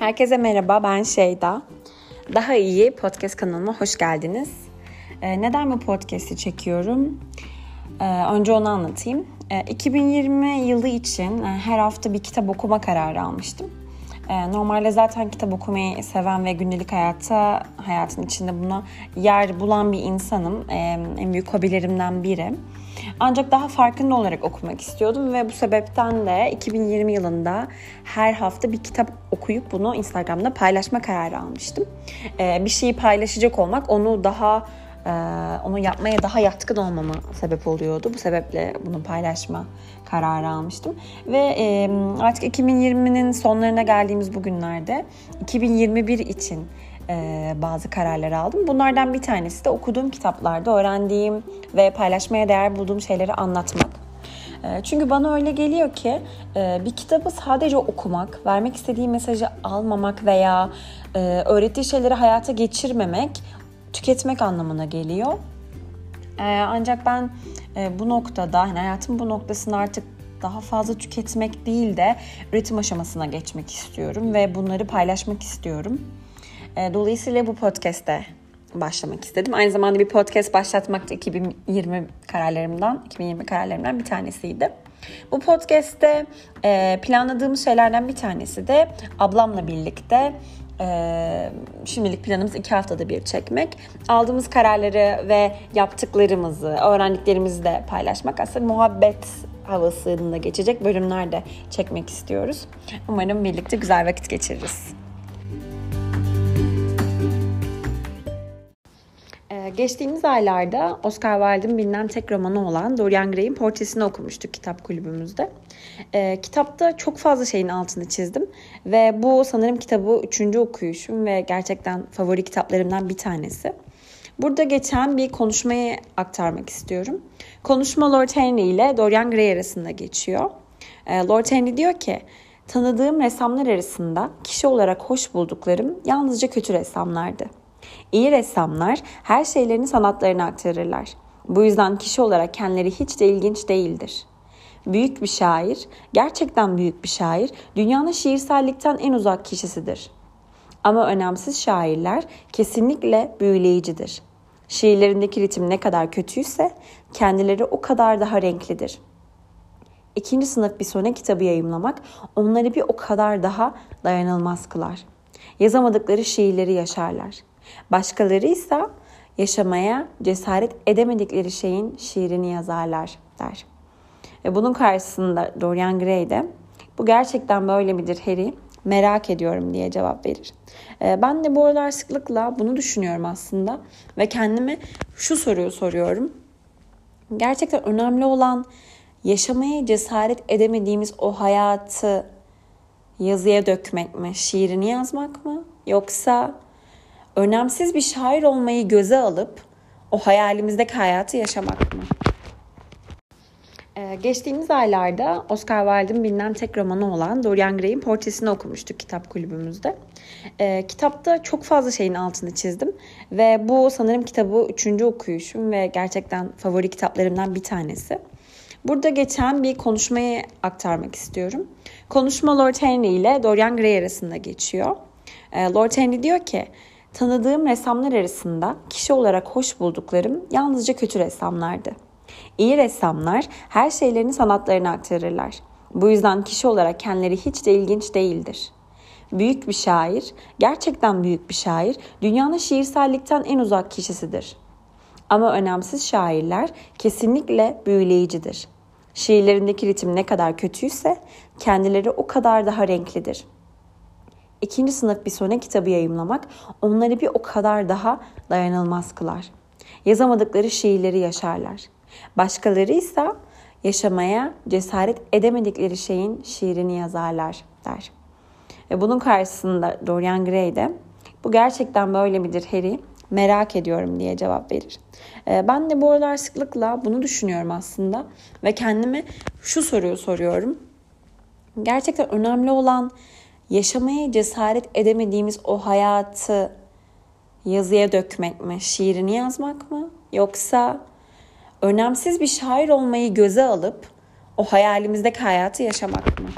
Herkese merhaba, ben Şeyda. Daha iyi podcast kanalıma hoş geldiniz. Ee, neden bu podcast'i çekiyorum? Ee, önce onu anlatayım. Ee, 2020 yılı için e, her hafta bir kitap okuma kararı almıştım. Ee, normalde zaten kitap okumayı seven ve gündelik hayata, hayatın içinde buna yer bulan bir insanım. Ee, en büyük hobilerimden biri. Ancak daha farkında olarak okumak istiyordum ve bu sebepten de 2020 yılında her hafta bir kitap okuyup bunu Instagram'da paylaşma kararı almıştım. Ee, bir şeyi paylaşacak olmak onu daha e, onu yapmaya daha yatkın olmama sebep oluyordu. Bu sebeple bunu paylaşma kararı almıştım. Ve e, artık 2020'nin sonlarına geldiğimiz bu günlerde 2021 için e, bazı kararlar aldım. Bunlardan bir tanesi de okuduğum kitaplarda öğrendiğim ve paylaşmaya değer bulduğum şeyleri anlatmak. E, çünkü bana öyle geliyor ki e, bir kitabı sadece okumak, vermek istediği mesajı almamak veya öğrettiği şeyleri hayata geçirmemek tüketmek anlamına geliyor. Ancak ben bu noktada, yani hayatım bu noktasında artık daha fazla tüketmek değil de üretim aşamasına geçmek istiyorum ve bunları paylaşmak istiyorum. E, dolayısıyla bu podcast'te başlamak istedim. Aynı zamanda bir podcast başlatmak da 2020 kararlarımdan, 2020 kararlarımdan bir tanesiydi. Bu podcast'te e, planladığımız şeylerden bir tanesi de ablamla birlikte e, şimdilik planımız iki haftada bir çekmek. Aldığımız kararları ve yaptıklarımızı, öğrendiklerimizi de paylaşmak. Aslında muhabbet havasında geçecek bölümler de çekmek istiyoruz. Umarım birlikte güzel vakit geçiririz. Geçtiğimiz aylarda Oscar Wilde'ın bilinen tek romanı olan Dorian Gray'in portresini okumuştuk kitap kulübümüzde. E, kitapta çok fazla şeyin altını çizdim ve bu sanırım kitabı üçüncü okuyuşum ve gerçekten favori kitaplarımdan bir tanesi. Burada geçen bir konuşmayı aktarmak istiyorum. Konuşma Lord Henry ile Dorian Gray arasında geçiyor. E, Lord Henry diyor ki, tanıdığım ressamlar arasında kişi olarak hoş bulduklarım yalnızca kötü ressamlardı. İyi ressamlar her şeylerini sanatlarına aktarırlar. Bu yüzden kişi olarak kendileri hiç de ilginç değildir. Büyük bir şair, gerçekten büyük bir şair, dünyanın şiirsellikten en uzak kişisidir. Ama önemsiz şairler kesinlikle büyüleyicidir. Şiirlerindeki ritim ne kadar kötüyse kendileri o kadar daha renklidir. İkinci sınıf bir sone kitabı yayımlamak onları bir o kadar daha dayanılmaz kılar. Yazamadıkları şiirleri yaşarlar. Başkaları ise yaşamaya cesaret edemedikleri şeyin şiirini yazarlar der. Ve bunun karşısında Dorian Gray de bu gerçekten böyle midir Harry? Merak ediyorum diye cevap verir. Ee, ben de bu aralar sıklıkla bunu düşünüyorum aslında ve kendime şu soruyu soruyorum. Gerçekten önemli olan yaşamaya cesaret edemediğimiz o hayatı yazıya dökmek mi, şiirini yazmak mı? Yoksa önemsiz bir şair olmayı göze alıp o hayalimizdeki hayatı yaşamak mı? Ee, geçtiğimiz aylarda Oscar Wilde'ın bilinen tek romanı olan Dorian Gray'in portresini okumuştuk kitap kulübümüzde. Ee, kitapta çok fazla şeyin altını çizdim ve bu sanırım kitabı üçüncü okuyuşum ve gerçekten favori kitaplarımdan bir tanesi. Burada geçen bir konuşmayı aktarmak istiyorum. Konuşma Lord Henry ile Dorian Gray arasında geçiyor. Ee, Lord Henry diyor ki, tanıdığım ressamlar arasında kişi olarak hoş bulduklarım yalnızca kötü ressamlardı. İyi ressamlar her şeylerini sanatlarına aktarırlar. Bu yüzden kişi olarak kendileri hiç de ilginç değildir. Büyük bir şair, gerçekten büyük bir şair, dünyanın şiirsellikten en uzak kişisidir. Ama önemsiz şairler kesinlikle büyüleyicidir. Şiirlerindeki ritim ne kadar kötüyse kendileri o kadar daha renklidir. İkinci sınıf bir sone kitabı yayımlamak onları bir o kadar daha dayanılmaz kılar. Yazamadıkları şiirleri yaşarlar. Başkaları ise yaşamaya cesaret edemedikleri şeyin şiirini yazarlar der. Ve bunun karşısında Dorian Gray de bu gerçekten böyle midir Harry? Merak ediyorum diye cevap verir. Ee, ben de bu aralar sıklıkla bunu düşünüyorum aslında ve kendime şu soruyu soruyorum. Gerçekten önemli olan yaşamaya cesaret edemediğimiz o hayatı yazıya dökmek mi, şiirini yazmak mı? Yoksa önemsiz bir şair olmayı göze alıp o hayalimizdeki hayatı yaşamak mı?